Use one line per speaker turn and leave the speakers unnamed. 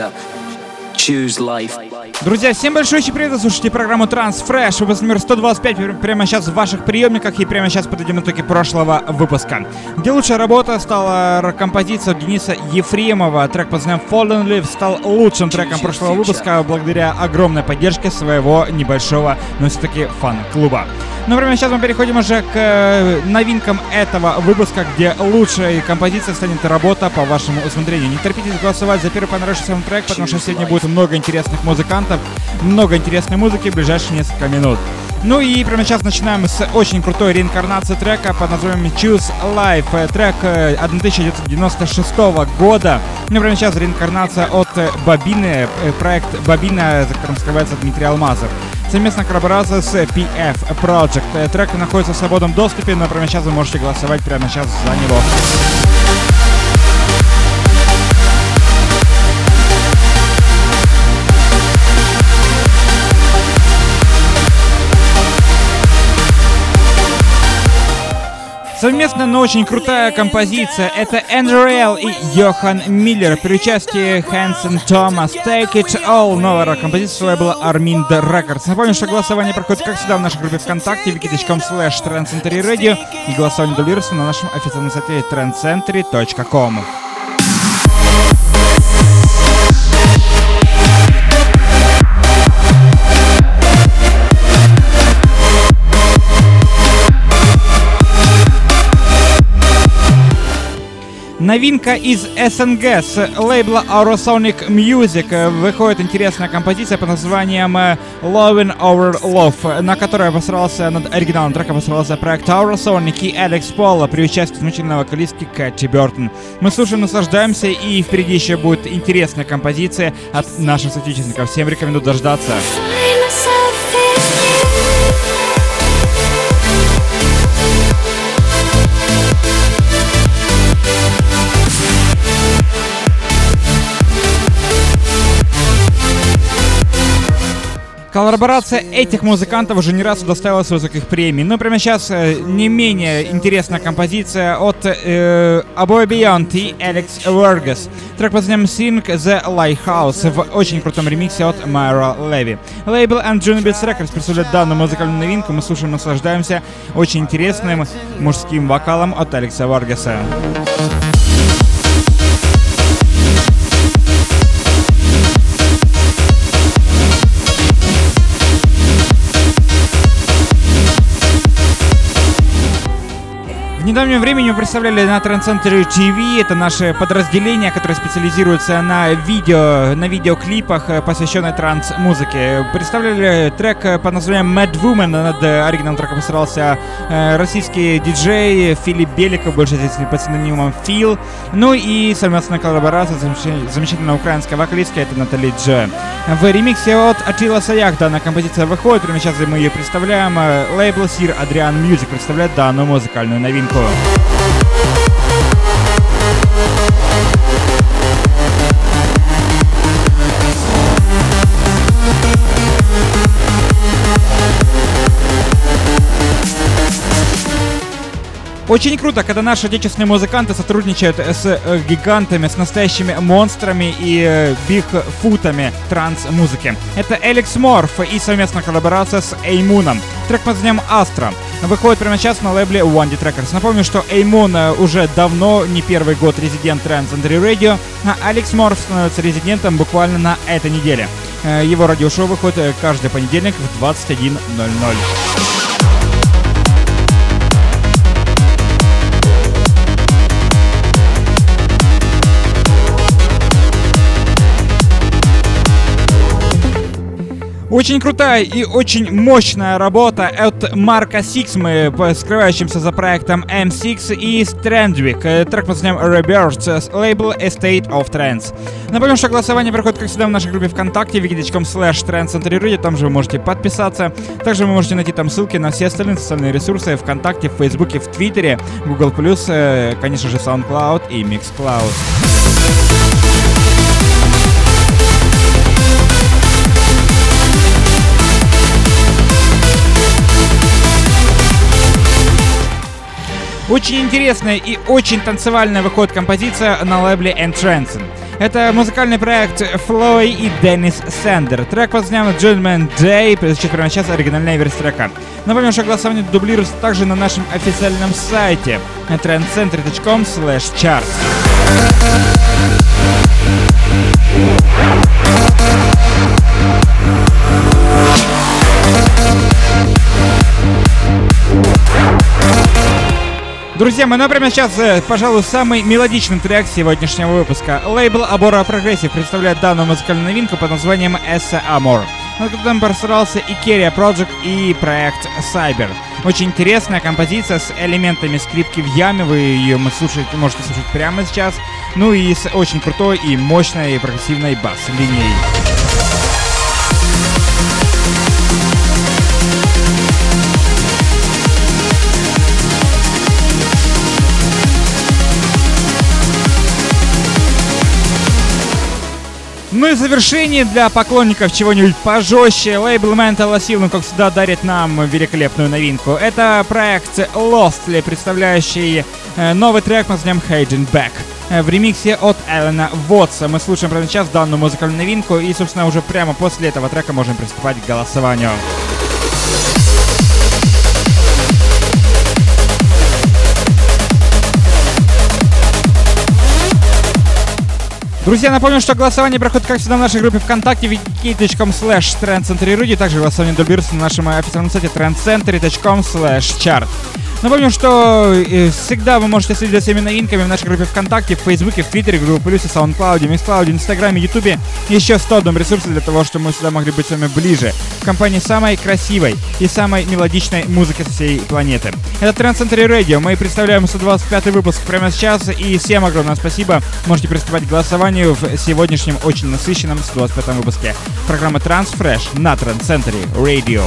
future. Choose life.
Друзья, всем большой привет, вы слушаете программу Transfresh, выпуск номер 125, прямо сейчас в ваших приемниках и прямо сейчас подойдем итоги прошлого выпуска. Где лучшая работа стала композиция Дениса Ефремова, трек под названием Fallen Leaves стал лучшим треком прошлого выпуска благодаря огромной поддержке своего небольшого, но все-таки фан-клуба. Ну, прямо сейчас мы переходим уже к э, новинкам этого выпуска, где лучшей композицией станет работа по вашему усмотрению. Не терпитесь голосовать за первый понравившийся вам трек, потому что сегодня будет много интересных музыкантов, много интересной музыки в ближайшие несколько минут. Ну и прямо сейчас начинаем с очень крутой реинкарнации трека под названием Choose Life. Э, трек 1996 э, года. Ну прямо сейчас реинкарнация от Бобины, проект Бобина, за которым скрывается Дмитрий Алмазов. Совместная коллаборация с PF Project. Трек находится в свободном доступе, но прямо сейчас вы можете голосовать прямо сейчас за него. Совместно, но очень крутая композиция. Это Эндрю и Йохан Миллер при участии Хэнсон Томас. Take It All. Новая композиция лейбла Armin Records. Напомню, что голосование проходит, как всегда, в нашей группе ВКонтакте wiki.com slash trendcentury и голосование дублируется на нашем официальном сайте trendcentury.com. Новинка из СНГ с лейбла Aurosonic Music. Выходит интересная композиция под названием Loving Over Love, на которой обосрался над оригиналом трека обосрался проект Aurosonic и Алекс Пола при участии замечательной вокалистки Кэти Бертон. Мы слушаем, наслаждаемся и впереди еще будет интересная композиция от наших соотечественников. Всем рекомендую дождаться. Коллаборация этих музыкантов уже не раз удостоилась высоких премий. Ну, прямо сейчас э, не менее интересная композиция от э, Beyond и Алекс Вергас. Трек под названием Sing the Lighthouse в очень крутом ремиксе от Майра Леви. Лейбл and Junibits Records представляет данную музыкальную новинку. Мы слушаем, наслаждаемся очень интересным мужским вокалом от Алекса Варгаса. В недавнем времени мы представляли на Trend TV, это наше подразделение, которое специализируется на видео, на видеоклипах, э, посвященных транс-музыке. Представляли трек под названием Mad Woman, над оригинальным треком постарался э, российский диджей Филипп Беликов, больше здесь под псевдонимом Фил. Ну и совместная коллаборация замечательная украинская вокалистка, это Натали Дж. В ремиксе от Атила Саях данная композиция выходит, прямо сейчас мы ее представляем. Э, лейбл Сир Адриан Music представляет данную музыкальную новинку. Branco. Очень круто, когда наши отечественные музыканты сотрудничают с э, гигантами, с настоящими монстрами и э, бигфутами транс-музыки. Это Эликс Морф и совместная коллаборация с Эймуном. Трек под названием Астра выходит прямо сейчас на лейбле D Records. Напомню, что Эймун э, уже давно, не первый год, резидент Trans Radio, а Алекс Морф становится резидентом буквально на этой неделе. Его радиошоу выходит каждый понедельник в 21.00. Очень крутая и очень мощная работа от Марка Сиксмы, скрывающимся за проектом M6 и Strandwick. Э, трек под названием Rebirth с лейбл Estate of Trends. Напомню, что голосование проходит, как всегда, в нашей группе ВКонтакте, wiki.com slash trendcenterrudy, там же вы можете подписаться. Также вы можете найти там ссылки на все остальные социальные ресурсы ВКонтакте, в Фейсбуке, в Твиттере, Google+, э, конечно же, SoundCloud и MixCloud. Очень интересная и очень танцевальная выходит композиция на лейбле Entrancing. Это музыкальный проект Флой и Деннис Сендер. Трек под названием Gentleman Day звучит прямо сейчас оригинальная версия трека. Напомню, что голосование дублируется также на нашем официальном сайте trendcentry.com slash chart. Друзья мои, ну а прямо сейчас, э, пожалуй, самый мелодичный трек сегодняшнего выпуска. Лейбл Abora Progressive представляет данную музыкальную новинку под названием Ese Amor. Над которым постарался Ikerya Project, и проект Cyber. Очень интересная композиция с элементами скрипки в яме, вы ее слушать, можете слушать прямо сейчас. Ну и с очень крутой и мощной прогрессивной бас-линией. Ну и в завершение для поклонников чего-нибудь пожестче, лейбл Mental Asylum, как всегда, дарит нам великолепную новинку. Это проект Lostly, представляющий э, новый трек под названием Hidden Back э, в ремиксе от Эллена Вотса. Мы слушаем прямо сейчас данную музыкальную новинку и, собственно, уже прямо после этого трека можем приступать к голосованию. Друзья, напомню, что голосование проходит, как всегда, в нашей группе ВКонтакте wiki.com slash trendcenterrudy. Также голосование дублируется на нашем официальном сайте trendcentery.com slash chart. Напомню, что э, всегда вы можете следить за всеми новинками в нашей группе ВКонтакте, в Фейсбуке, в Твиттере, Google Плюсе, Саундклауде, Миксклауде, Инстаграме, Ютубе. Еще 100 одном ресурсы для того, чтобы мы всегда могли быть с вами ближе. В компании самой красивой и самой мелодичной музыки всей планеты. Это Trend Century Radio. Мы представляем 125 выпуск прямо сейчас. И всем огромное спасибо. Можете приступать к голосованию в сегодняшнем очень насыщенном 125 выпуске программы Transfresh на Trend Century Radio.